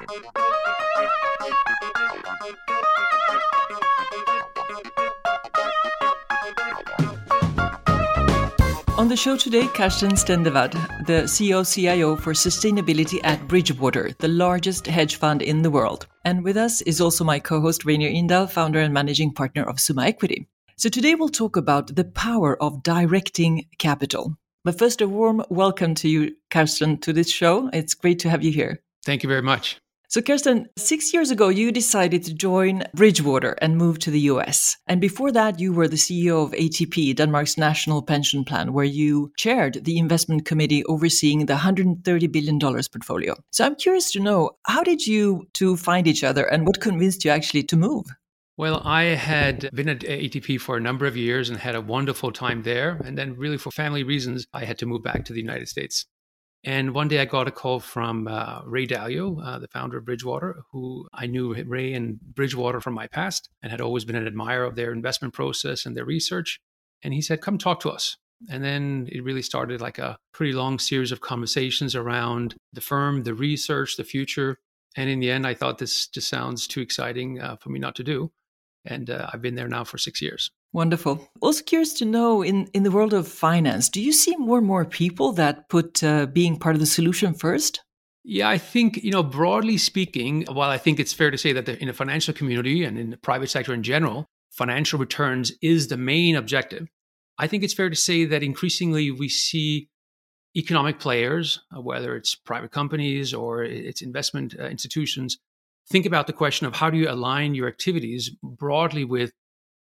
On the show today, Carsten Stendevad, the CEO CIO for sustainability at Bridgewater, the largest hedge fund in the world. And with us is also my co host Reynir Indahl, founder and managing partner of Summa Equity. So today we'll talk about the power of directing capital. But first, a warm welcome to you, Carsten, to this show. It's great to have you here. Thank you very much. So, Kirsten, six years ago, you decided to join Bridgewater and move to the US. And before that, you were the CEO of ATP, Denmark's national pension plan, where you chaired the investment committee overseeing the $130 billion portfolio. So, I'm curious to know how did you two find each other and what convinced you actually to move? Well, I had been at ATP for a number of years and had a wonderful time there. And then, really, for family reasons, I had to move back to the United States. And one day I got a call from uh, Ray Dalio, uh, the founder of Bridgewater, who I knew Ray and Bridgewater from my past and had always been an admirer of their investment process and their research. And he said, Come talk to us. And then it really started like a pretty long series of conversations around the firm, the research, the future. And in the end, I thought this just sounds too exciting uh, for me not to do. And uh, I've been there now for six years. Wonderful. Also curious to know in, in the world of finance, do you see more and more people that put uh, being part of the solution first? Yeah, I think, you know, broadly speaking, while I think it's fair to say that in the financial community and in the private sector in general, financial returns is the main objective. I think it's fair to say that increasingly we see economic players, uh, whether it's private companies or it's investment uh, institutions, think about the question of how do you align your activities broadly with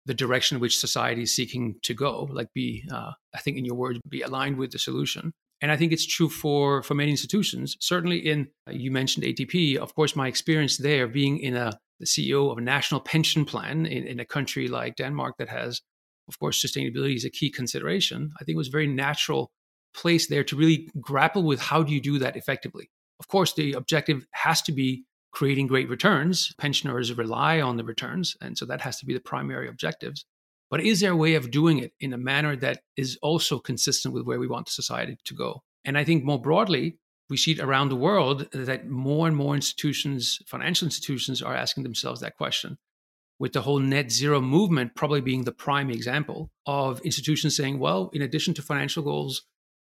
the direction in which society is seeking to go, like be, uh, I think in your words, be aligned with the solution. And I think it's true for, for many institutions. Certainly in, uh, you mentioned ATP, of course, my experience there being in a, the CEO of a national pension plan in, in a country like Denmark that has, of course, sustainability is a key consideration. I think it was a very natural place there to really grapple with how do you do that effectively. Of course, the objective has to be creating great returns. Pensioners rely on the returns, and so that has to be the primary objectives. But is there a way of doing it in a manner that is also consistent with where we want society to go? And I think more broadly, we see it around the world that more and more institutions, financial institutions, are asking themselves that question. With the whole net zero movement probably being the prime example of institutions saying, well, in addition to financial goals,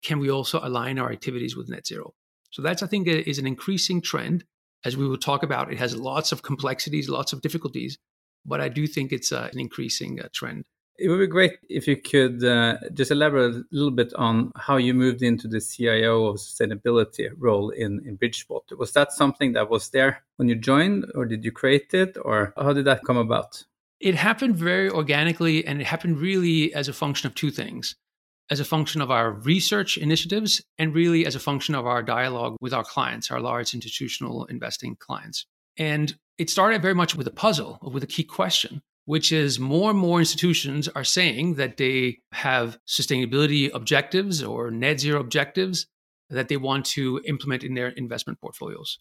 can we also align our activities with net zero? So that's, I think, is an increasing trend as we will talk about, it has lots of complexities, lots of difficulties, but I do think it's uh, an increasing uh, trend. It would be great if you could uh, just elaborate a little bit on how you moved into the CIO of sustainability role in, in Bridgewater. Was that something that was there when you joined, or did you create it, or how did that come about? It happened very organically, and it happened really as a function of two things as a function of our research initiatives and really as a function of our dialogue with our clients, our large institutional investing clients. And it started very much with a puzzle, with a key question, which is more and more institutions are saying that they have sustainability objectives or net zero objectives that they want to implement in their investment portfolios.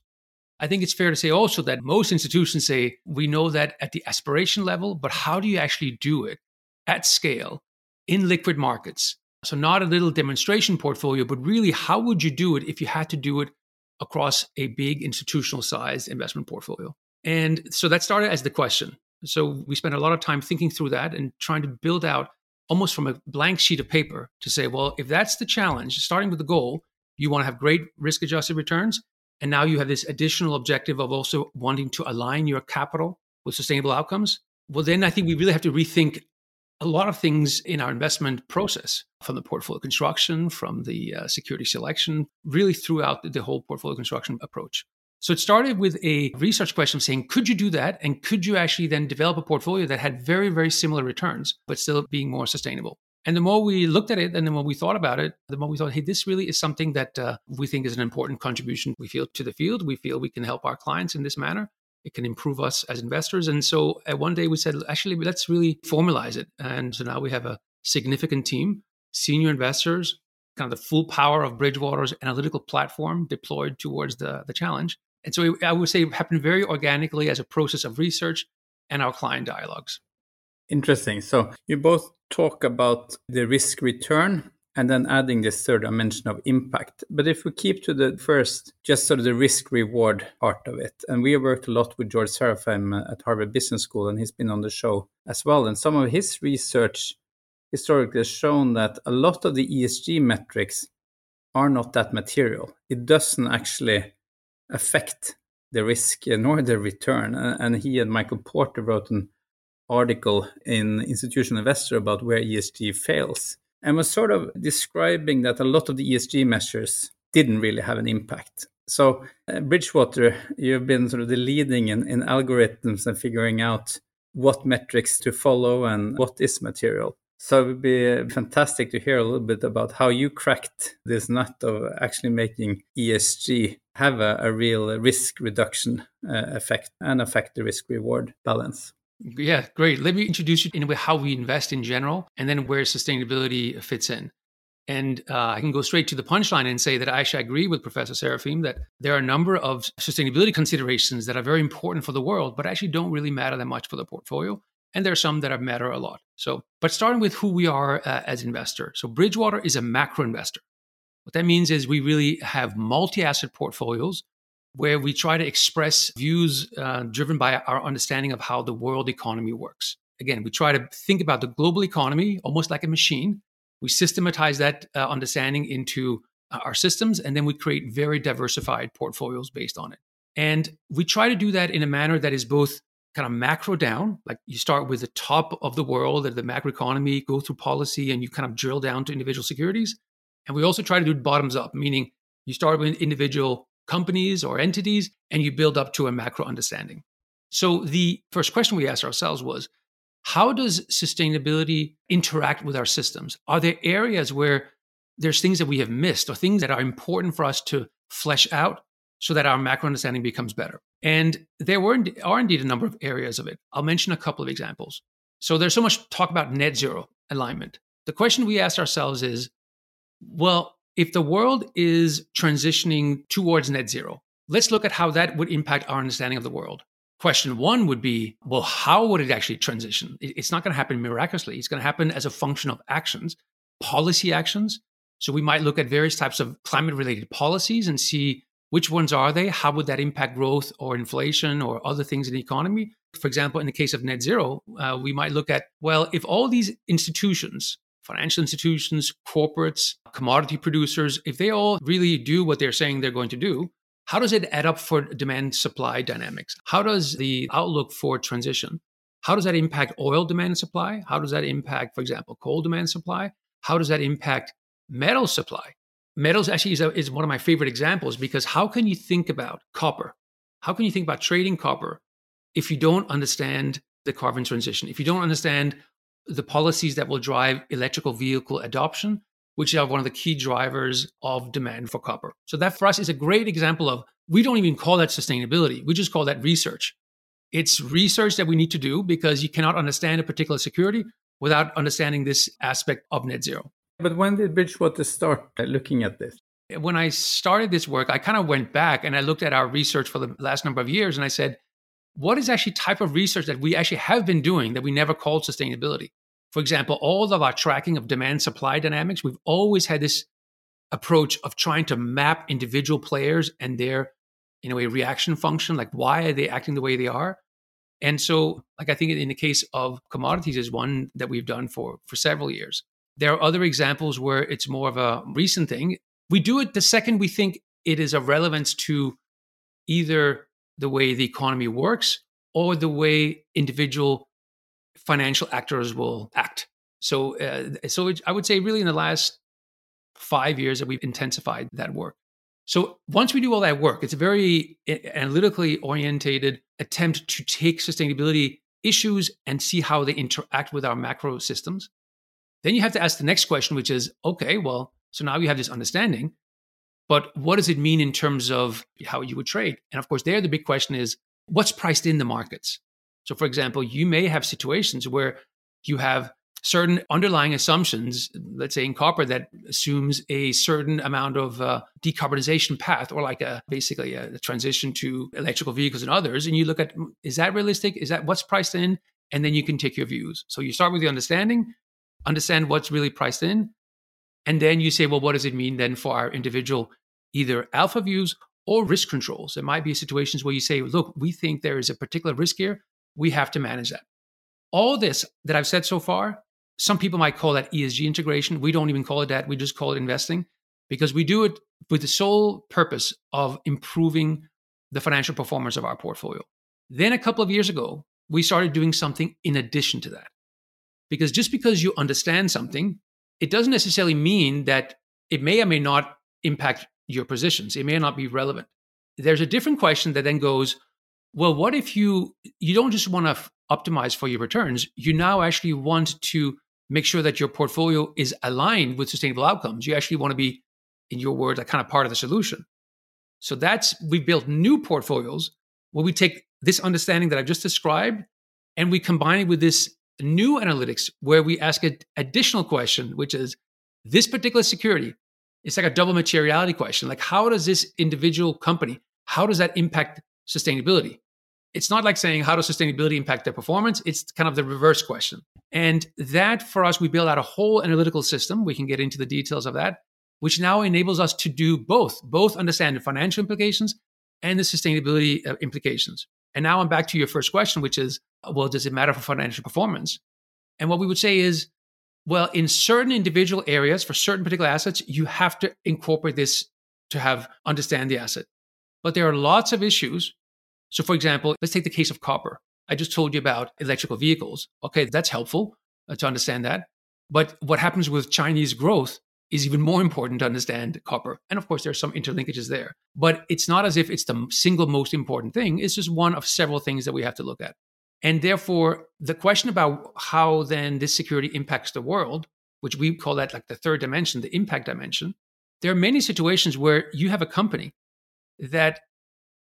I think it's fair to say also that most institutions say, we know that at the aspiration level, but how do you actually do it at scale in liquid markets so, not a little demonstration portfolio, but really, how would you do it if you had to do it across a big institutional sized investment portfolio? And so that started as the question. So, we spent a lot of time thinking through that and trying to build out almost from a blank sheet of paper to say, well, if that's the challenge, starting with the goal, you want to have great risk adjusted returns. And now you have this additional objective of also wanting to align your capital with sustainable outcomes. Well, then I think we really have to rethink a lot of things in our investment process from the portfolio construction, from the uh, security selection, really throughout the whole portfolio construction approach. So it started with a research question saying, could you do that? And could you actually then develop a portfolio that had very, very similar returns, but still being more sustainable? And the more we looked at it and the more we thought about it, the more we thought, hey, this really is something that uh, we think is an important contribution we feel to the field. We feel we can help our clients in this manner it can improve us as investors. And so one day we said, actually, let's really formalize it. And so now we have a significant team, senior investors, kind of the full power of Bridgewater's analytical platform deployed towards the, the challenge. And so I would say it happened very organically as a process of research and our client dialogues. Interesting. So you both talk about the risk return and then adding this third dimension of impact. But if we keep to the first, just sort of the risk reward part of it, and we have worked a lot with George Serafeim uh, at Harvard Business School, and he's been on the show as well. And some of his research historically has shown that a lot of the ESG metrics are not that material. It doesn't actually affect the risk uh, nor the return. And he and Michael Porter wrote an article in Institutional Investor about where ESG fails and was sort of describing that a lot of the ESG measures didn't really have an impact. So, uh, Bridgewater, you've been sort of the leading in, in algorithms and figuring out what metrics to follow and what is material. So it would be fantastic to hear a little bit about how you cracked this nut of actually making ESG have a, a real risk reduction uh, effect and affect the risk reward balance. Yeah, great. Let me introduce you in how we invest in general and then where sustainability fits in. And uh, I can go straight to the punchline and say that I actually agree with Professor Serafeim that there are a number of sustainability considerations that are very important for the world, but actually don't really matter that much for the portfolio. And there are some that matter a lot. So, but starting with who we are uh, as investor. So, Bridgewater is a macro investor. What that means is we really have multi asset portfolios where we try to express views uh, driven by our understanding of how the world economy works. Again, we try to think about the global economy almost like a machine. We systematize that uh, understanding into uh, our systems, and then we create very diversified portfolios based on it. And we try to do that in a manner that is both kind of macro down, like you start with the top of the world, the macroeconomy, go through policy, and you kind of drill down to individual securities. And we also try to do bottoms up, meaning you start with individual companies or entities and you build up to a macro understanding. So the first question we asked ourselves was how does sustainability interact with our systems? Are there areas where there's things that we have missed or things that are important for us to flesh out so that our macro understanding becomes better? And there were are indeed a number of areas of it. I'll mention a couple of examples. So there's so much talk about net zero alignment. The question we asked ourselves is, well, if the world is transitioning towards net zero, let's look at how that would impact our understanding of the world. Question one would be well, how would it actually transition? It's not going to happen miraculously. It's going to happen as a function of actions, policy actions. So we might look at various types of climate related policies and see which ones are they? How would that impact growth or inflation or other things in the economy? For example, in the case of net zero, uh, we might look at well, if all these institutions financial institutions, corporates, commodity producers, if they all really do what they're saying they're going to do, how does it add up for demand supply dynamics? How does the outlook for transition? How does that impact oil demand and supply? How does that impact, for example, coal demand supply? How does that impact metal supply? Metals actually is, a, is one of my favorite examples because how can you think about copper? How can you think about trading copper if you don't understand the carbon transition? If you don't understand the policies that will drive electrical vehicle adoption, which are one of the key drivers of demand for copper. So that for us is a great example of we don't even call that sustainability. We just call that research. It's research that we need to do because you cannot understand a particular security without understanding this aspect of net zero. But when did Bridgewater start looking at this? When I started this work, I kind of went back and I looked at our research for the last number of years and I said, what is actually type of research that we actually have been doing that we never called sustainability? For example, all of our tracking of demand supply dynamics, we've always had this approach of trying to map individual players and their, in a way, reaction function. Like, why are they acting the way they are? And so, like, I think in the case of commodities is one that we've done for, for several years. There are other examples where it's more of a recent thing. We do it the second we think it is of relevance to either the way the economy works or the way individual financial actors will act. So, uh, so it, I would say really in the last five years that we've intensified that work. So once we do all that work, it's a very analytically orientated attempt to take sustainability issues and see how they interact with our macro systems. Then you have to ask the next question, which is okay, well, so now you have this understanding, but what does it mean in terms of how you would trade? And of course, there the big question is what's priced in the markets? So, for example, you may have situations where you have certain underlying assumptions, let's say in copper, that assumes a certain amount of uh, decarbonization path, or like a basically a, transition to electrical vehicles and others. And you look at is that realistic? Is that what's priced in? And then you can take your views. So you start with the understanding, understand what's really priced in, And then you say, well, what does it mean then for our individual either alpha views or risk controls? There might be situations where you say, look, we think there is a particular risk here. We have to manage that. All this that I've said so far, some people might call that ESG integration. We don't even call it that. We just call it investing because we do it with the sole purpose of improving the financial performance of our portfolio. Then a couple of years ago, we started doing something in addition to that. Because just because you understand something, it doesn't necessarily mean that it may or may not impact your positions. It may not be relevant. There's a different question that then goes, well, what if you you don't just want to f- optimize for your returns, you now actually want to make sure that your portfolio is aligned with sustainable outcomes. You actually want to be in your words, a kind of part of the solution. So that's we built new portfolios where we take this understanding that I've just described and we combine it with this new analytics where we ask an additional question, which is this particular security. It's like a double materiality question. Like, how does this individual company, how does that impact sustainability? It's not like saying, how does sustainability impact their performance? It's kind of the reverse question. And that for us, we build out a whole analytical system. We can get into the details of that, which now enables us to do both, both understand the financial implications and the sustainability uh, implications. And now I'm back to your first question, which is, well, does it matter for financial performance? And what we would say is, well, in certain individual areas for certain particular assets, you have to incorporate this to have understand the asset. But there are lots of issues. So, for example, let's take the case of copper. I just told you about electrical vehicles. Okay, that's helpful uh, to understand that. But what happens with Chinese growth is even more important to understand copper. And of course, there are some interlinkages there. But it's not as if it's the single most important thing. It's just one of several things that we have to look at. And therefore, the question about how then this security impacts the world, which we call that like the third dimension, the impact dimension, there are many situations where you have a company that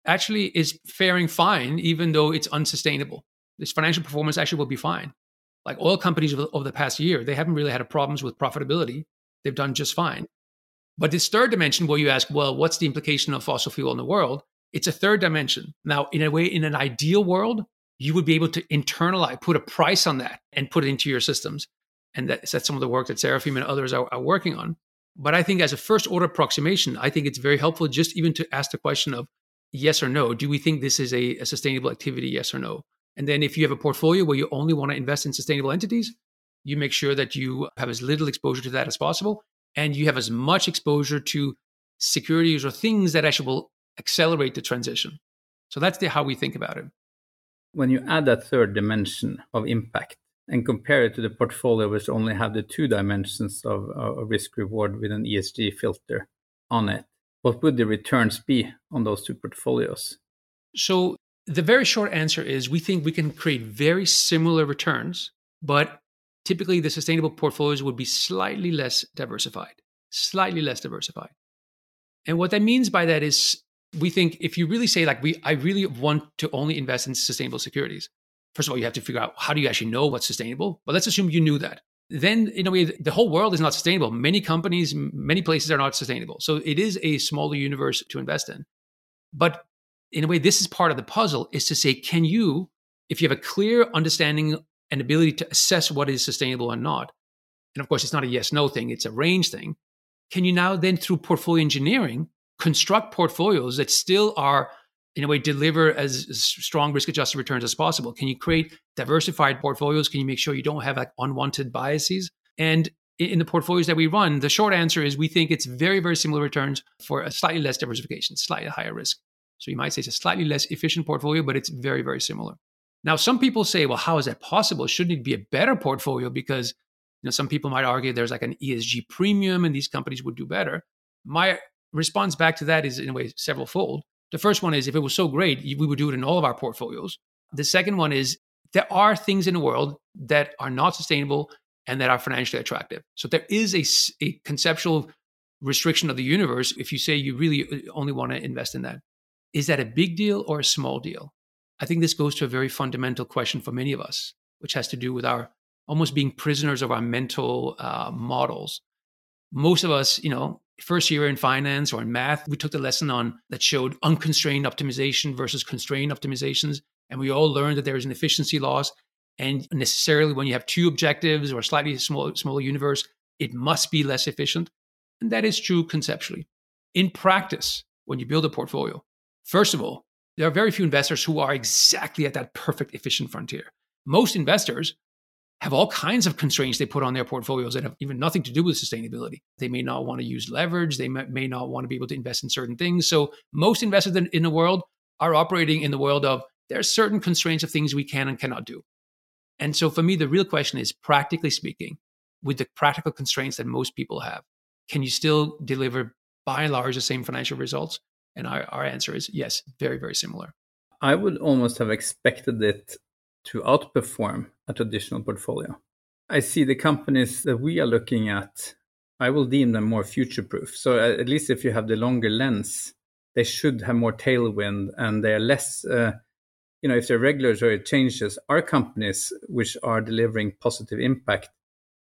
actually is faring fine, even though it's unsustainable. Its financial performance actually will be fine. Like oil companies over the past year, they haven't really had problems with profitability they've done just fine. But this third dimension, where you ask, well, what's the implication of fossil fuel in the world? It's a third dimension. Now, in a way, in an ideal world, you would be able to internalize, put a price on that and put it into your systems. And that's, that's some of the work that Serafeim and others are, are working on. But I think as a first order approximation, I think it's very helpful just even to ask the question of yes or no. Do we think this is a, a sustainable activity? Yes or no? And then if you have a portfolio where you only want to invest in sustainable entities, you make sure that you have as little exposure to that as possible and you have as much exposure to securities or things that actually will accelerate the transition. So that's the, how we think about it. When you add that third dimension of impact and compare it to the portfolio which only have the two dimensions of, of risk reward with an ESG filter on it, what would the returns be on those two portfolios? So the very short answer is we think we can create very similar returns, but typically the sustainable portfolios would be slightly less diversified, slightly less diversified. And what that means by that is we think if you really say like we I really want to only invest in sustainable securities. First of all, you have to figure out how do you actually know what's sustainable? But let's assume you knew that. Then in a way the whole world is not sustainable. Many companies, many places are not sustainable. So it is a smaller universe to invest in. But in a way this is part of the puzzle is to say can you if you have a clear understanding and ability to assess what is sustainable and not. And of course, it's not a yes no thing, it's a range thing. Can you now then, through portfolio engineering, construct portfolios that still are, in a way, deliver as, strong risk adjusted returns as possible? Can you create diversified portfolios? Can you make sure you don't have like unwanted biases? And in the portfolios that we run, the short answer is we think it's very, very similar returns for a slightly less diversification, slightly higher risk. So you might say it's a slightly less efficient portfolio, but it's very, very similar. Now, some people say, well, how is that possible? Shouldn't it be a better portfolio? Because you know, some people might argue there's like an ESG premium and these companies would do better. My response back to that is in a way several fold. The first one is if it was so great, we would do it in all of our portfolios. The second one is there are things in the world that are not sustainable and that are financially attractive. So there is a, a conceptual restriction of the universe if you say you really uh, only want to invest in that. Is that a big deal or a small deal? I think this goes to a very fundamental question for many of us, which has to do with our almost being prisoners of our mental uh, models. Most of us, you know, first year in finance or in math, we took the lesson on that showed unconstrained optimization versus constrained optimizations. And we all learned that there is an efficiency loss. And necessarily when you have two objectives or a slightly small, smaller universe, it must be less efficient. And that is true conceptually. In practice, when you build a portfolio, first of all, there are very few investors who are exactly at that perfect efficient frontier. Most investors have all kinds of constraints they put on their portfolios that have even nothing to do with sustainability. They may not want to use leverage. They may, not want to be able to invest in certain things. So most investors in, in the world are operating in the world of there are certain constraints of things we can and cannot do. And so for me, the real question is practically speaking, with the practical constraints that most people have, can you still deliver by and large the same financial results? And our, our answer is yes, very, very similar. I would almost have expected it to outperform a traditional portfolio. I see the companies that we are looking at, I will deem them more future proof. So, at least if you have the longer lens, they should have more tailwind and they are less, uh, you know, if there are regulatory changes, our companies which are delivering positive impact,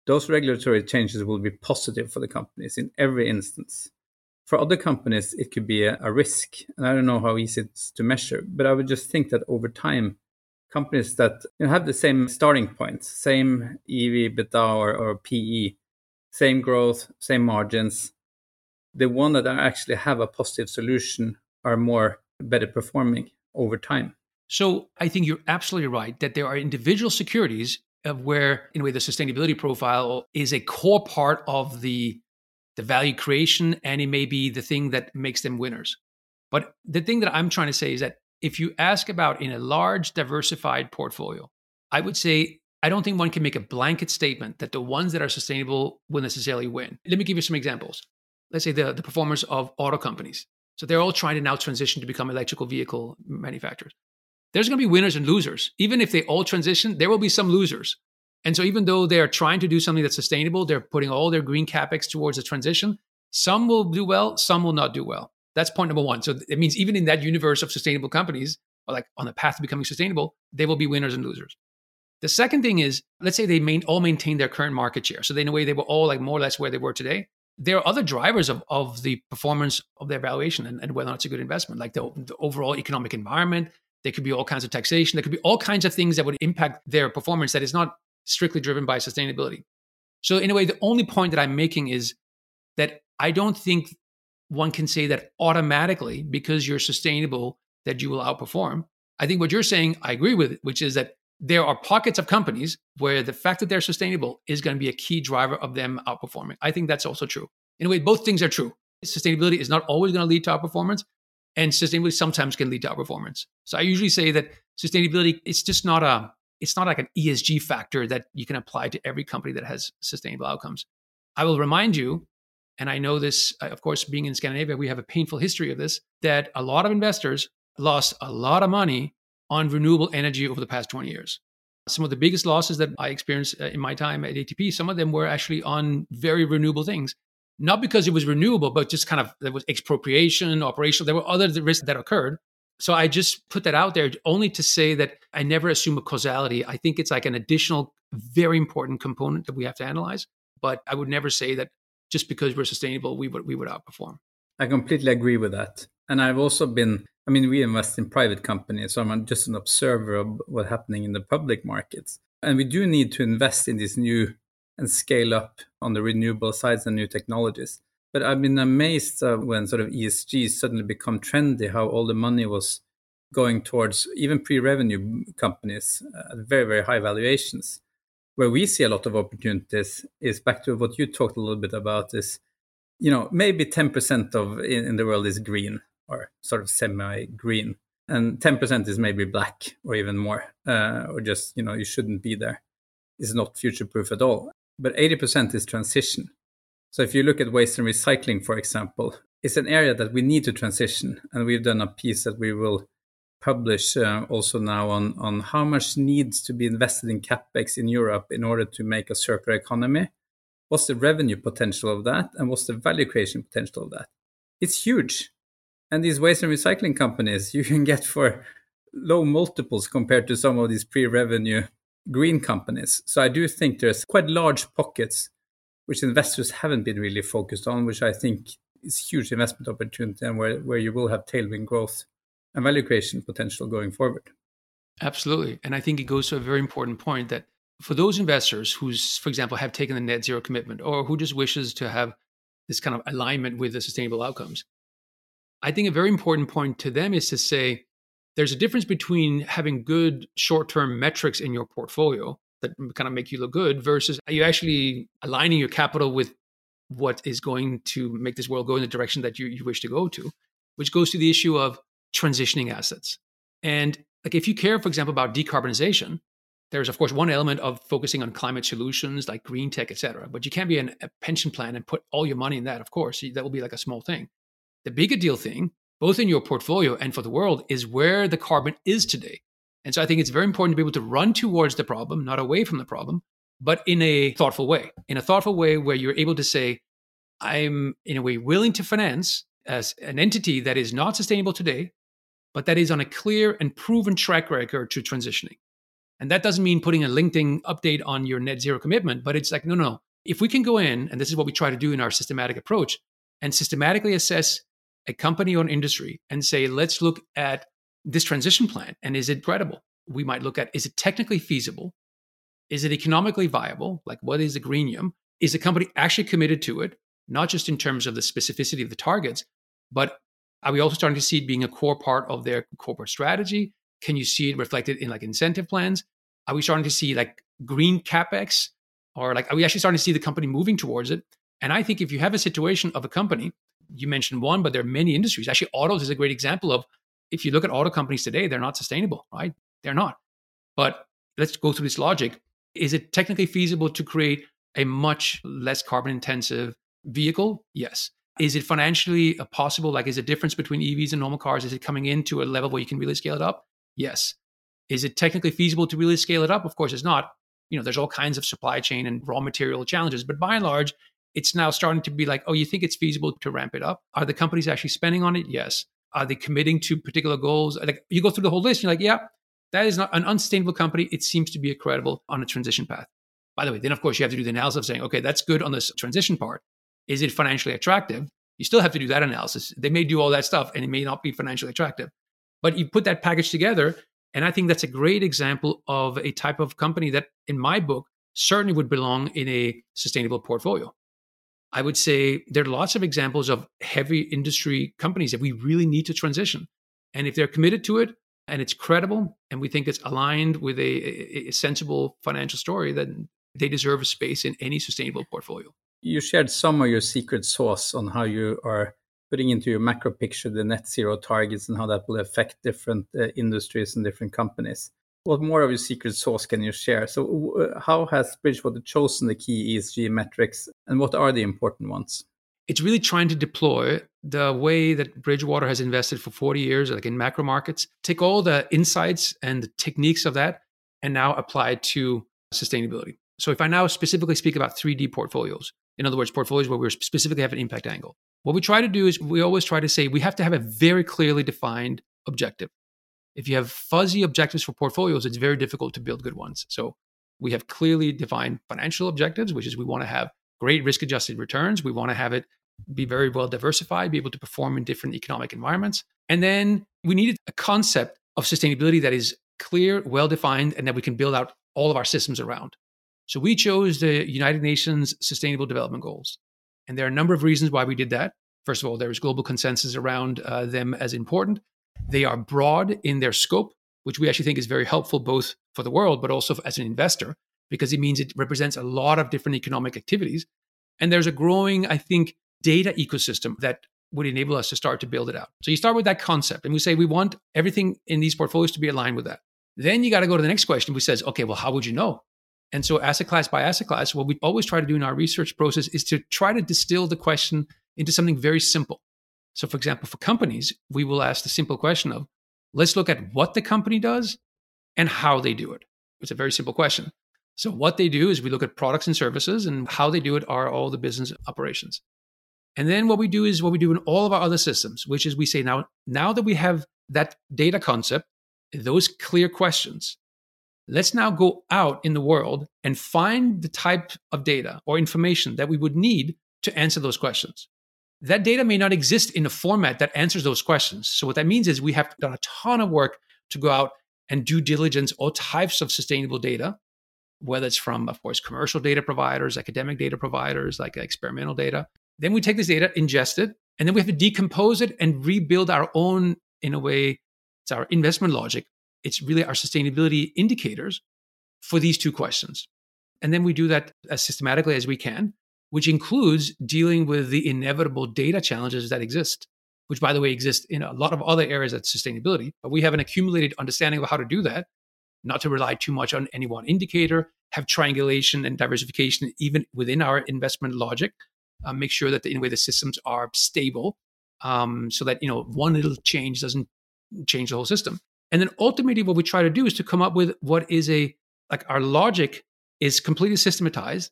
those regulatory changes will be positive for the companies in every instance. For other companies, it could be a, a risk. And I don't know how easy it's to measure, but I would just think that over time, companies that you know, have the same starting points, same EV, EBITDA, or, or PE, same growth, same margins. The one that actually have a positive solution are more better performing over time. So I think you're absolutely right that there are individual securities of where, in a way, the sustainability profile is a core part of the the value creation, and it may be the thing that makes them winners. But the thing that I'm trying to say is that if you ask about in a large diversified portfolio, I would say I don't think one can make a blanket statement that the ones that are sustainable will necessarily win. Let me give you some examples. Let's say the, the performers of auto companies. So they're all trying to now transition to become electrical vehicle manufacturers. There's going to be winners and losers. Even if they all transition, there will be some losers. And so even though they're trying to do something that's sustainable, they're putting all their green capex towards the transition. Some will do well, some will not do well. That's point number one. So it means even in that universe of sustainable companies, or like on the path to becoming sustainable, they will be winners and losers. The second thing is, let's say they main, all maintain their current market share. So they, in a way, they were all like more or less where they were today. There are other drivers of, of the performance of their valuation and, and whether or not it's a good investment, like the, the overall economic environment. There could be all kinds of taxation. There could be all kinds of things that would impact their performance that is not strictly driven by sustainability. So, in a way, the only point that I'm making is that I don't think one can say that automatically because you're sustainable that you will outperform. I think what you're saying, I agree with, it, which is that there are pockets of companies where the fact that they're sustainable is going to be a key driver of them outperforming. I think that's also true. In a way, both things are true. Sustainability is not always going to lead to outperformance, and sustainability sometimes can lead to outperformance. So I usually say that sustainability it's just not a it's not like an ESG factor that you can apply to every company that has sustainable outcomes. I will remind you and I know this, uh, of course, being in Scandinavia, we have a painful history of this, that a lot of investors lost a lot of money on renewable energy over the past 20 years. Some of the biggest losses that I experienced uh, in my time at ATP, some of them were actually on very renewable things. Not because it was renewable, but just kind of there was expropriation, operational. There were other risks that occurred. So I just put that out there only to say that I never assume a causality. I think it's like an additional, very important component that we have to analyze. But I would never say that just because we're sustainable, we would we would outperform. I completely agree with that. And I've also been, I mean, we invest in private companies, so I'm just an observer of what's happening in the public markets. And we do need to invest in these new and scale up on the renewable sides and new technologies. But I've been amazed uh, when sort of ESG suddenly become trendy, how all the money was going towards even pre-revenue companies at very, very high valuations where we see a lot of opportunities is back to what you talked a little bit about is you know maybe 10% of in, in the world is green or sort of semi green and 10% is maybe black or even more uh, or just you know you shouldn't be there. Is not future proof at all. But 80% is transition. So if you look at waste and recycling for example it's an area that we need to transition and we've done a piece that we will publish uh, also now on, on how much needs to be invested in capex in Europe in order to make a circular economy. What's the revenue potential of that, and what's the value creation potential of that? It's huge, and these waste and recycling companies you can get for low multiples compared to some of these pre-revenue green companies. So I do think there's quite large pockets which investors haven't been really focused on, which I think is huge investment opportunity and where, where you will have tailwind growth and value creation potential going forward. Absolutely. And I think it goes to a very important point that for those investors who's, for example, have taken the net zero commitment or who just wishes to have this kind of alignment with the sustainable outcomes, I think a very important point to them is to say there's a difference between having good short term metrics in your portfolio that kind of make you look good versus are you actually aligning your capital with what is going to make this world go in the direction that you, you wish to go to, which goes to the issue of transitioning assets. And like if you care, for example, about decarbonization, there's of course one element of focusing on climate solutions like green tech, et cetera. But you can't be an, a pension plan and put all your money in that. Of course, that will be like a small thing. The bigger deal thing, both in your portfolio and for the world, is where the carbon is today. And so I think it's very important to be able to run towards the problem, not away from the problem, but in a thoughtful way. In a thoughtful way where you're able to say, I'm in a way willing to finance as an entity that is not sustainable today, but that is on a clear and proven track record to transitioning. And that doesn't mean putting a LinkedIn update on your net zero commitment, but it's like, no, no. If we can go in, and this is what we try to do in our systematic approach, and systematically assess a company or an industry and say, let's look at this transition plan and is it credible? We might look at is it technically feasible? Is it economically viable? Like, what is the greenium? Is the company actually committed to it? Not just in terms of the specificity of the targets, but are we also starting to see it being a core part of their corporate strategy? Can you see it reflected in like incentive plans? Are we starting to see like green capex? Or like, are we actually starting to see the company moving towards it? And I think if you have a situation of a company, you mentioned one, but there are many industries. Actually, autos is a great example of if you look at auto companies today, they're not sustainable, right? They're not. But let's go through this logic. Is it technically feasible to create a much less carbon intensive vehicle? Yes. Is it financially uh, possible? Like, is a difference between EVs and normal cars? Is it coming into a level where you can really scale it up? Yes. Is it technically feasible to really scale it up? Of course, it's not. You know, there's all kinds of supply chain and raw material challenges, but by and large, it's now starting to be like, oh, you think it's feasible to ramp it up? Are the companies actually spending on it? Yes. Are they committing to particular goals? Like you go through the whole list, you're like, yeah, that is not an unsustainable company. It seems to be a credible on a transition path. By the way, then of course you have to do the analysis of saying, okay, that's good on this transition part. Is it financially attractive? You still have to do that analysis. They may do all that stuff and it may not be financially attractive. But you put that package together, and I think that's a great example of a type of company that, in my book, certainly would belong in a sustainable portfolio. I would say there are lots of examples of heavy industry companies that we really need to transition. And if they're committed to it and it's credible and we think it's aligned with a, a sensible financial story, then they deserve a space in any sustainable portfolio. You shared some of your secret sauce on how you are putting into your macro picture the net zero targets and how that will affect different uh, industries and different companies. What more of your secret sauce can you share? So, uh, how has Bridgewater chosen the key ESG metrics and what are the important ones? It's really trying to deploy the way that Bridgewater has invested for 40 years, like in macro markets, take all the insights and the techniques of that and now apply it to sustainability. So, if I now specifically speak about 3D portfolios, in other words, portfolios where we specifically have an impact angle, what we try to do is we always try to say we have to have a very clearly defined objective. If you have fuzzy objectives for portfolios, it's very difficult to build good ones. So we have clearly defined financial objectives, which is we want to have great risk adjusted returns. We want to have it be very well diversified, be able to perform in different economic environments. And then we needed a concept of sustainability that is clear, well defined, and that we can build out all of our systems around. So we chose the United Nations Sustainable Development Goals. And there are a number of reasons why we did that. First of all, there is global consensus around uh, them as important. They are broad in their scope, which we actually think is very helpful both for the world, but also as an investor, because it means it represents a lot of different economic activities. And there's a growing, I think, data ecosystem that would enable us to start to build it out. So you start with that concept and we say we want everything in these portfolios to be aligned with that. Then you got to go to the next question, which says, okay, well, how would you know? And so asset class by asset class, what we always try to do in our research process is to try to distill the question into something very simple. So, for example, for companies, we will ask the simple question of let's look at what the company does and how they do it. It's a very simple question. So, what they do is we look at products and services, and how they do it are all the business operations. And then what we do is what we do in all of our other systems, which is we say now, now that we have that data concept, those clear questions, let's now go out in the world and find the type of data or information that we would need to answer those questions that data may not exist in a format that answers those questions. So what that means is we have done a ton of work to go out and due diligence all types of sustainable data whether it's from, of course, commercial data providers, academic data providers, like uh, experimental data. Then we take this data, ingest it, and then we have to decompose it and rebuild our own, in a way, it's our investment logic. It's really our sustainability indicators for these two questions. And then we do that as systematically as we can, which includes dealing with the inevitable data challenges that exist, which, by the way, exist in a lot of other areas of sustainability. But we have an accumulated understanding of how to do that, not to rely too much on any one indicator, have triangulation and diversification even within our investment logic, uh, make sure that the, in a way the systems are stable um, so that you know one little change doesn't change the whole system. And then ultimately, what we try to do is to come up with what is a like our logic is completely systematized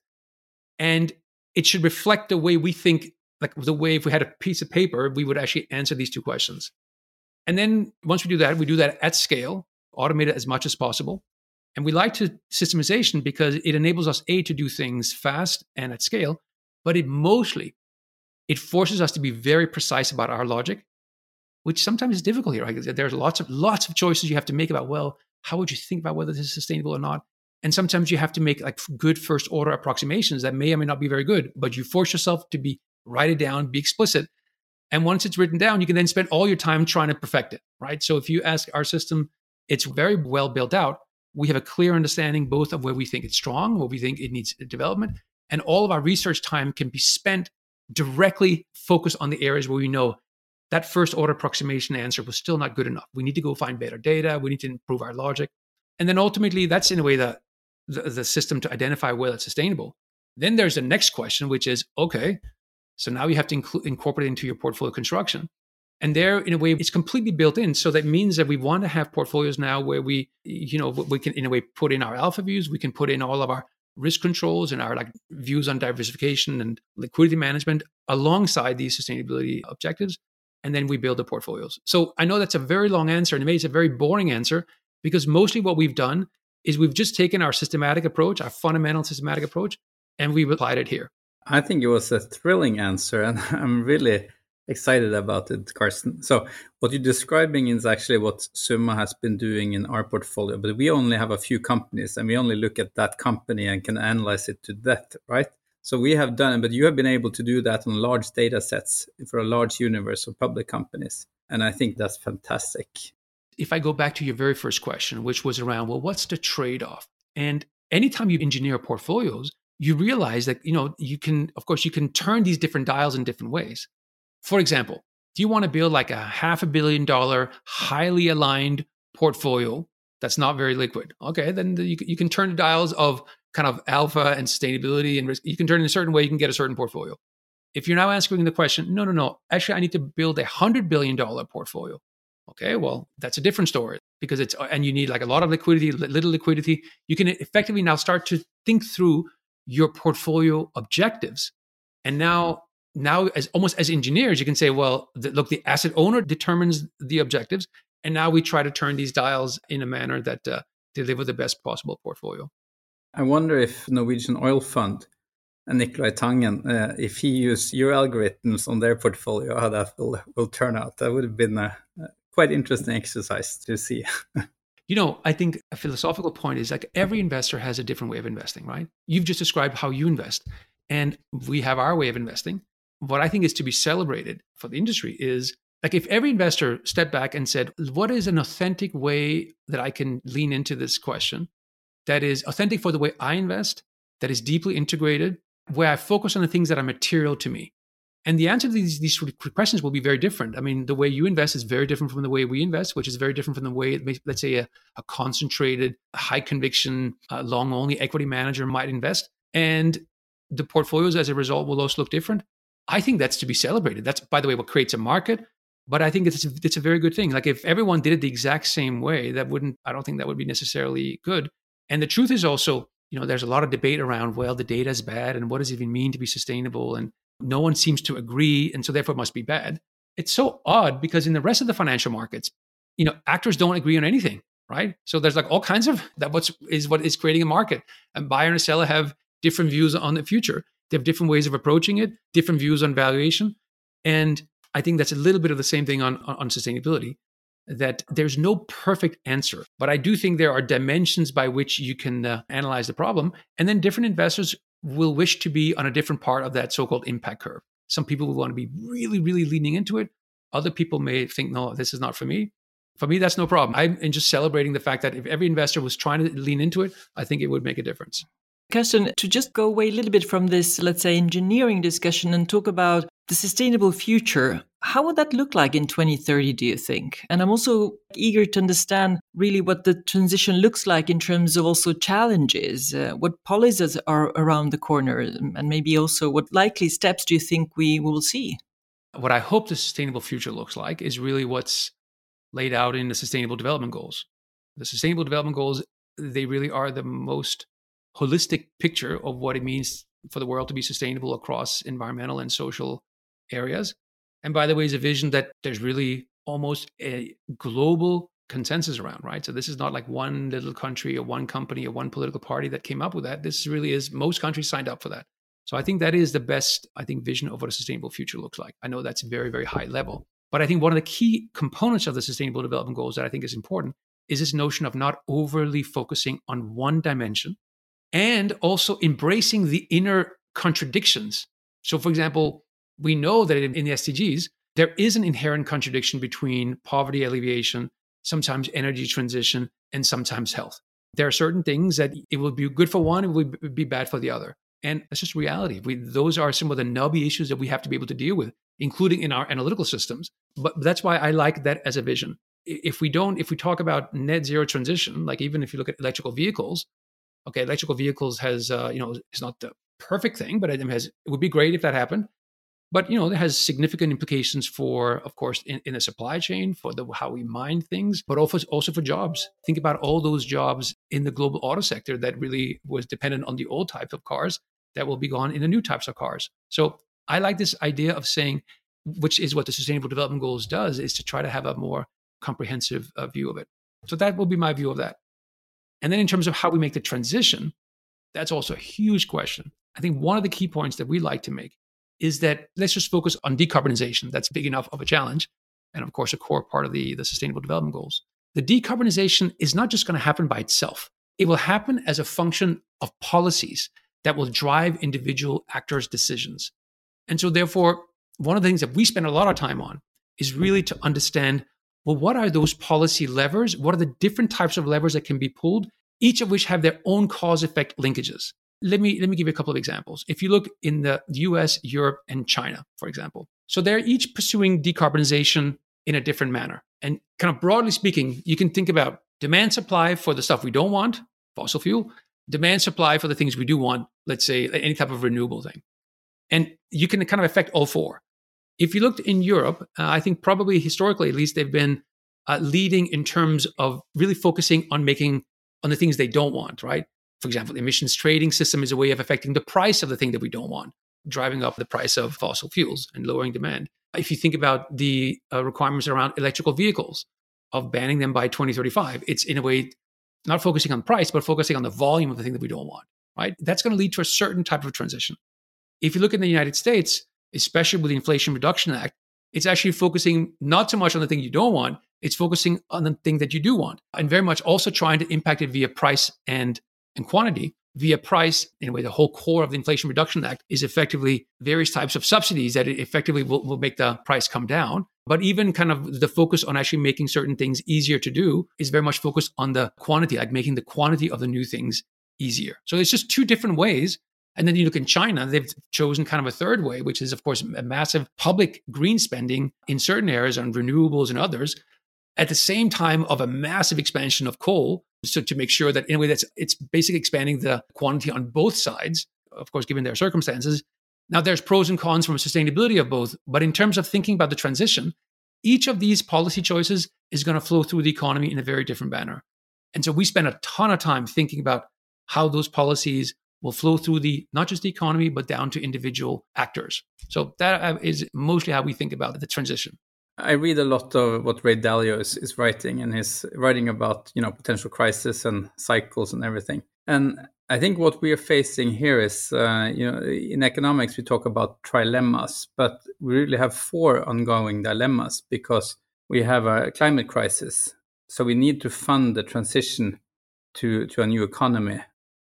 and it should reflect the way we think like the way if we had a piece of paper we would actually answer these two questions. And then once we do that we do that at scale automate it as much as possible. And we like to systemization because it enables us a to do things fast and at scale but it mostly it forces us to be very precise about our logic which sometimes is difficult here right? there's lots of lots of choices you have to make about well how would you think about whether this is sustainable or not and sometimes you have to make like good first order approximations that may or may not be very good, but you force yourself to be write it down, be explicit. And once it's written down, you can then spend all your time trying to perfect it, right? So if you ask our system, it's very well built out. We have a clear understanding both of where we think it's strong, where we think it needs development, and all of our research time can be spent directly focused on the areas where we know that first order approximation answer was still not good enough. We need to go find better data. We need to improve our logic. And then ultimately, that's in a way that the, the system to identify whether it's sustainable. Then there's the next question, which is okay, so now you have to incorporate it into your portfolio construction. And there, in a way, it's completely built in. So that means that we want to have portfolios now where we, you know, we can, in a way, put in our alpha views. We can put in all of our risk controls and our like views on diversification and liquidity management alongside these sustainability objectives. And then we build the portfolios. So I know that's a very long answer, and maybe it's a very boring answer because mostly what we've done is we've just taken our systematic approach, our fundamental systematic approach, and we've applied it here. I think it was a thrilling answer, and I'm really excited about it, Carsten. So, what you're describing is actually what Summa has been doing in our portfolio, but we only have a few companies and we only look at that company and can analyze it to death, right? So, we have done, but you have been able to do that on large data sets for a large universe of public companies. And I think that's fantastic if I go back to your very first question, which was around, well, what's the trade off? And anytime you engineer portfolios, you realize that, you know, you can, of course, you can turn these different dials in different ways. For example, do you want to build like a half a billion dollar, highly aligned portfolio that's not very liquid? Okay, then you, you can turn the dials of kind of alpha and sustainability and risk. You can turn in a certain way, you can get a certain portfolio. If you're now asking the question, no, no, no, actually, I need to build a $100 billion portfolio. Okay, well, that's a different story because it's, and you need like a lot of liquidity, little liquidity. You can effectively now start to think through your portfolio objectives. And now, now as almost as engineers, you can say, well, the, look, the asset owner determines the objectives. And now we try to turn these dials in a manner that uh, deliver the best possible portfolio. I wonder if Norwegian Oil Fund and Nicolai Tangen, uh, if he used your algorithms on their portfolio, how that will, will turn out. That would have been a, quite interesting exercise to see. you know, I think a philosophical point is like every investor has a different way of investing, right? You've just described how you invest, and we have our way of investing. What I think is to be celebrated for the industry is like if every investor stepped back and said, What is an authentic way that I can lean into this question that is authentic for the way I invest, that is deeply integrated, where I focus on the things that are material to me? And the answer to these, these questions will be very different. I mean, the way you invest is very different from the way we invest, which is very different from the way, let's say, a, a concentrated, high conviction, uh, long only equity manager might invest. And the portfolios as a result will also look different. I think that's to be celebrated. That's, by the way, what creates a market. But I think it's, it's a very good thing. Like if everyone did it the exact same way, that wouldn't, I don't think that would be necessarily good. And the truth is also, you know, there's a lot of debate around, well, the data is bad and what does it even mean to be sustainable? And no one seems to agree, and so therefore it must be bad. It's so odd because in the rest of the financial markets, you know, actors don't agree on anything, right? So there's like all kinds of that. What's is what is creating a market, and buyer and seller have different views on the future. They have different ways of approaching it, different views on valuation, and I think that's a little bit of the same thing on on, on sustainability. That there's no perfect answer, but I do think there are dimensions by which you can uh, analyze the problem. And then different investors will wish to be on a different part of that so called impact curve. Some people will want to be really, really leaning into it. Other people may think, no, this is not for me. For me, that's no problem. I'm just celebrating the fact that if every investor was trying to lean into it, I think it would make a difference. Carsten, to just go away a little bit from this, let's say, engineering discussion and talk about the sustainable future, how would that look like in 2030, do you think? And I'm also eager to understand really what the transition looks like in terms of also challenges. Uh, what policies are around the corner, and maybe also what likely steps do you think we will see? What I hope the sustainable future looks like is really what's laid out in the Sustainable Development Goals. The Sustainable Development Goals, they really are the most holistic picture of what it means for the world to be sustainable across environmental and social areas. And by the way, is a vision that there's really almost a global consensus around, right? So this is not like one little country or one company or one political party that came up with that. This really is most countries signed up for that. So I think that is the best, I think, vision of what a sustainable future looks like. I know that's very, very high level. But I think one of the key components of the sustainable development goals that I think is important is this notion of not overly focusing on one dimension and also embracing the inner contradictions. So, for example, we know that in, the SDGs, there is an inherent contradiction between poverty alleviation, sometimes energy transition, and sometimes health. There are certain things that it will be good for one, it will be bad for the other. And that's just reality. We, those are some of the nubby issues that we have to be able to deal with, including in our analytical systems. But that's why I like that as a vision. If we don't, if we talk about net zero transition, like even if you look at electrical vehicles, okay, electrical vehicles has, uh, you know, it's not the perfect thing, but it has, it would be great if that happened. But, you know, it has significant implications for, of course, in, in the supply chain, for the, how we mine things, but also, also for jobs. Think about all those jobs in the global auto sector that really was dependent on the old type of cars that will be gone in the new types of cars. So I like this idea of saying, which is what the Sustainable Development Goals does, is to try to have a more comprehensive uh, view of it. So that will be my view of that. And then in terms of how we make the transition, that's also a huge question. I think one of the key points that we like to make is that let's just focus on decarbonization. That's big enough of a challenge. And of course, a core part of the, the sustainable development goals. The decarbonization is not just going to happen by itself. It will happen as a function of policies that will drive individual actors' decisions. And so, therefore, one of the things that we spend a lot of time on is really to understand well, what are those policy levers? What are the different types of levers that can be pulled, each of which have their own cause effect linkages? Let me, let me give you a couple of examples. If you look in the US, Europe, and China, for example, so they're each pursuing decarbonization in a different manner. And kind of broadly speaking, you can think about demand supply for the stuff we don't want, fossil fuel, demand supply for the things we do want, let's say any type of renewable thing. And you can kind of affect all four. If you looked in Europe, uh, I think probably historically at least they've been uh, leading in terms of really focusing on making on the things they don't want, right? For example, the emissions trading system is a way of affecting the price of the thing that we don't want, driving up the price of fossil fuels and lowering demand. If you think about the uh, requirements around electrical vehicles, of banning them by 2035, it's in a way not focusing on price, but focusing on the volume of the thing that we don't want, right? That's going to lead to a certain type of transition. If you look in the United States, especially with the Inflation Reduction Act, it's actually focusing not so much on the thing you don't want, it's focusing on the thing that you do want, and very much also trying to impact it via price and, and quantity. Via price, in a way, the whole core of the Inflation Reduction Act is effectively various types of subsidies that effectively will, will make the price come down. But even kind of the focus on actually making certain things easier to do is very much focused on the quantity, like making the quantity of the new things easier. So it's just two different ways and then you look in China, they've chosen kind of a third way, which is, of course, a massive public green spending in certain areas on renewables and others, at the same time of a massive expansion of coal. So to make sure that in a way that's it's basically expanding the quantity on both sides, of course, given their circumstances. Now there's pros and cons from sustainability of both, but in terms of thinking about the transition, each of these policy choices is going to flow through the economy in a very different manner. And so we spend a ton of time thinking about how those policies will flow through the not just the economy but down to individual actors so that uh, mostly how we think about the transition i read a lot of what ray dalio is, is writing and he's writing about you know potential crisis and cycles and everything and i think what we are facing here is uh, you know in economics we talk about trilemmas but we really have four ongoing dilemmas because We have a climate crisis. So we need to fund the transition to, to a new economy.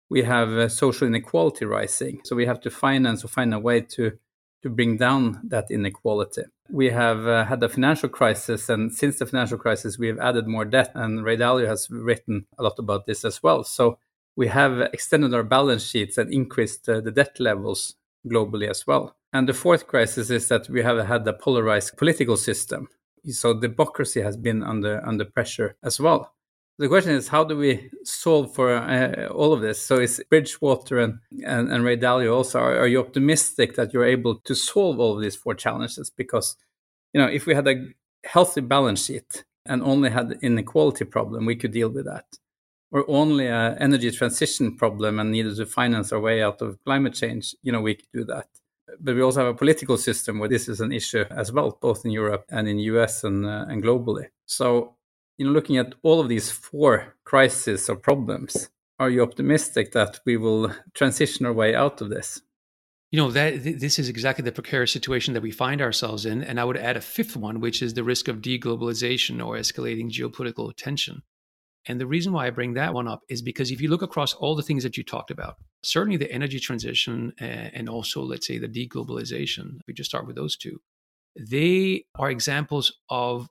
We have uh, social inequality rising. So we have to finance or find a way to, to bring down that inequality. We have uh, had a financial crisis, and since the financial crisis, we have added more debt. And Ray Dalio has written a lot about this as well. So we have extended our balance sheets and increased uh, the debt levels globally as well. And the fourth crisis is that we have had a polarized political system. So democracy has been under under pressure as well. The question is, how do we solve for uh, all of this? So, is Bridgewater and, and, and Ray Dalio also, are, are, you optimistic that you're able to solve all of these four challenges? Because, you know, if we had a healthy balance sheet and only had inequality problem, we could deal with that. Or only an energy transition problem and needed to finance our way out of climate change, you know, we could do that but we also have a political system where this is an issue as well, both in Europe and in US and, uh, and globally. So, you know, looking at all of these four crises or problems, are you optimistic that we will transition our way out of this? You know that th- this is exactly the precarious situation that we find ourselves in, and I would add a fifth one, which is the risk of deglobalization or escalating geopolitical tension. And the reason why I bring that one up is because if you look across all the things that you talked about, certainly the energy transition and also, let's say, the deglobalization, we just start with those two, they are examples of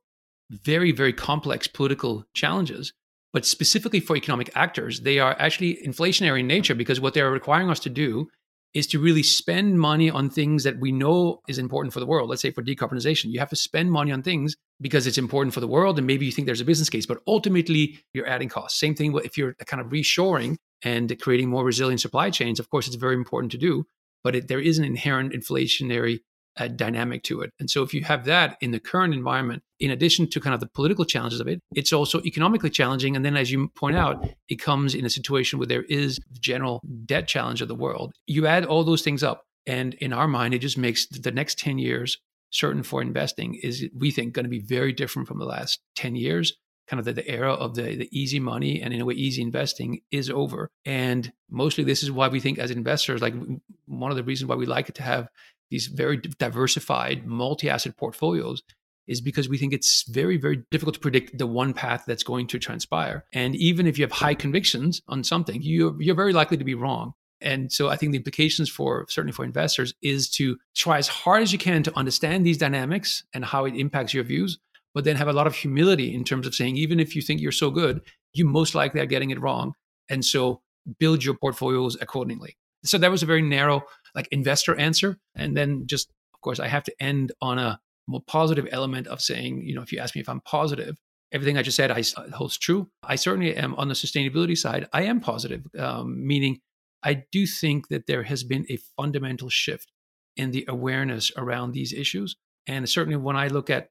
very, very complex political challenges. But specifically for economic actors, they are actually inflationary in nature because what they're requiring us to do is to really spend money on things that we know is important for the world. Let's say for decarbonization, you have to spend money on things because it's important for the world and maybe you think there's a business case, but ultimately you're adding costs. Same thing if you're kind of reshoring and creating more resilient supply chains. Of course, it's very important to do, but it, there is an inherent inflationary uh, dynamic to it. And so if you have that in the current environment, in addition to kind of the political challenges of it, it's also economically challenging. And then, as you point out, it comes in a situation where there is the general debt challenge of the world. You add all those things up, and in our mind, it just makes the next 10 years certain for investing is, we think, going to be very different from the last 10 years. Kind of the, the era of the, the easy money and in a way easy investing is over. And mostly this is why we think as investors, like one of the reasons why we like it to have these very diversified multi-asset portfolios is because we think it's very very difficult to predict the one path that's going to transpire. And even if you have high convictions on something you're, you're very likely to be wrong. And so i think the implications for certainly for investors is to try as hard as you can to understand these dynamics and how it impacts your views but then have a lot of humility in terms of saying even if you think you're so good you most likely are getting it wrong. And so build your portfolios accordingly. So that was a very narrow like investor answer. And then just, of course, I have to end on a more positive element of saying, you know, if you ask me if I'm positive, everything I just said I, holds true. I certainly am on the sustainability side. I am positive, um, meaning I do think that there has been a fundamental shift in the awareness around these issues. And certainly when I look at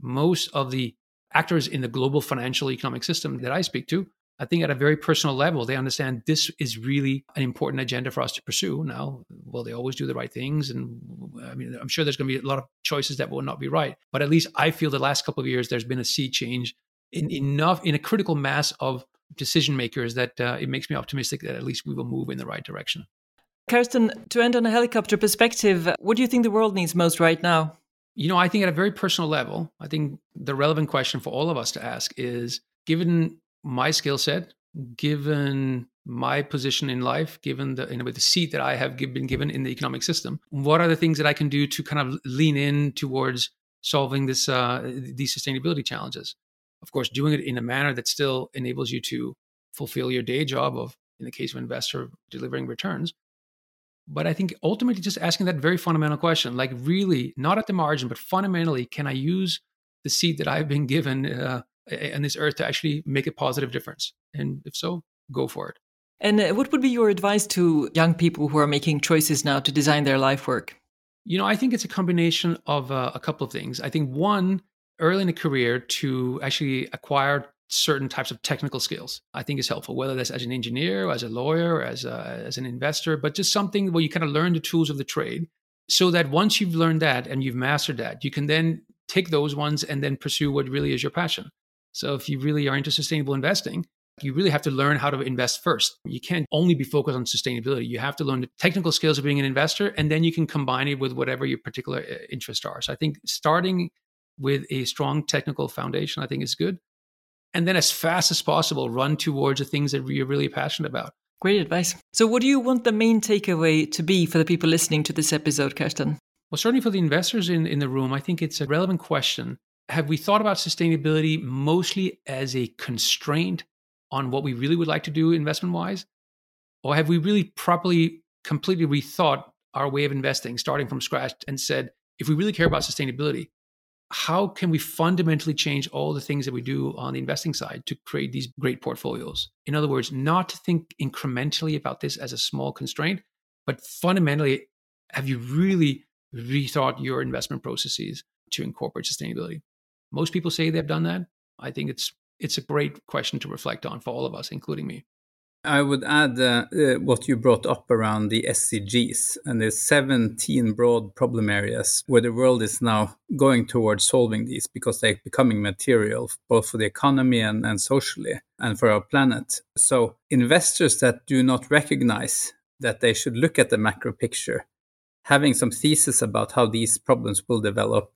most of the actors in the global financial economic system that I speak to, I think at a very personal level, they understand this is really an important agenda for us to pursue. Now, will they always do the right things? And I mean, I'm sure there's going to be a lot of choices that will not be right. But at least I feel the last couple of years, there's been a sea change in enough, in a critical mass of decision makers that uh, it makes me optimistic that at least we will move in the right direction. Carsten, to end on a helicopter perspective, what do you think the world needs most right now? You know, I think at a very personal level, I think the relevant question for all of us to ask is given my skill set, given my position in life, given the in the seat that I have been given in the economic system, what are the things that I can do to kind of lean in towards solving this uh, these sustainability challenges? Of course, doing it in a manner that still enables you to fulfill your day job of, in the case of investor, delivering returns. But I think ultimately just asking that very fundamental question, like really not at the margin, but fundamentally, can I use the seat that I've been given uh, on this earth to actually make a positive difference? And if so, go for it. And uh, what would be your advice to young people who are making choices now to design their life work? You know, I think it's a combination of uh, a couple of things. I think one, early in a career to actually acquire certain types of technical skills i think is helpful whether that's as an engineer as a lawyer as, a, as an investor but just something where you kind of learn the tools of the trade so that once you've learned that and you've mastered that you can then take those ones and then pursue what really is your passion so if you really are into sustainable investing, you really have to learn how to invest first. You can't only be focused on sustainability. You have to learn the technical skills of being an investor, and then you can combine it with whatever your particular uh, interests are. So I think starting with a strong technical foundation, I think is good. And then as fast as possible, run towards the things that you're really passionate about. Great advice. So, what do you want the main takeaway to be for the people listening to this episode, Carsten? Well, certainly for the investors in, in the room, I think it's a relevant question. Have we thought about sustainability mostly as a constraint on what we really would like to do investment wise? Or have we really properly, completely rethought our way of investing, starting from scratch, and said, if we really care about sustainability, how can we fundamentally change all the things that we do on the investing side to create these great portfolios? In other words, not to think incrementally about this as a small constraint, but fundamentally, have you really rethought your investment processes to incorporate sustainability? Most people say they've done that. I think it's it's a great question to reflect on for all of us, including me. I would add uh, uh, what you brought up around the SDGs and there's 17 broad problem areas where the world is now going towards solving these because they're becoming material both for the economy and, and socially and for our planet. So, investors that do not recognize that they should look at the macro picture, having some thesis about how these problems will develop,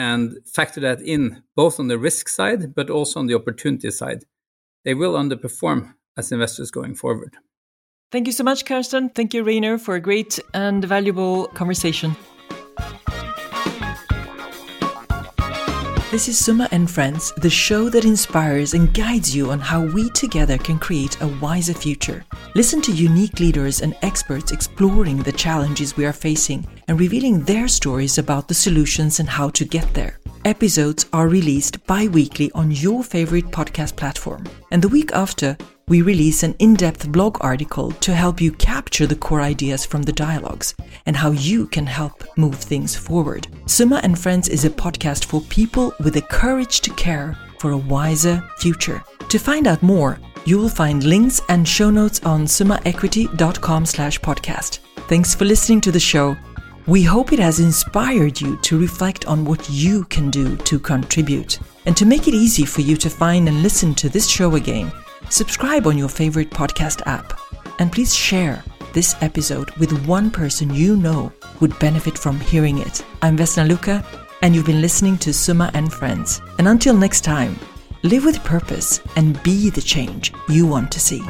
and factor that in both on the risk side but also on the opportunity side, they will underperform as investors going forward. Thank you so much, Carsten. Thank you, Reynir, for a great and valuable conversation. This is Summa and Friends, the show that inspires and guides you on how we together can create a wiser future. Listen to unique leaders and experts exploring the challenges we are facing and revealing their stories about the solutions and how to get there. Episodes are released bi weekly on your favorite podcast platform. And the week after, we release an in depth blog article to help you capture the core ideas from the dialogues and how you can help move things forward. Summa and Friends is a podcast for people with the courage to care for a wiser future. To find out more, you will find links and show notes on summaequity.com slash podcast. Thanks for listening to the show. We hope it has inspired you to reflect on what you can do to contribute. And to make it easy for you to find and listen to this show again, subscribe on your favorite podcast app, and please share this episode with one person you know would benefit from hearing it. I'm Vesna Luca, and you've been listening to Summa and Friends. And until next time, live with purpose and be the change you want to see.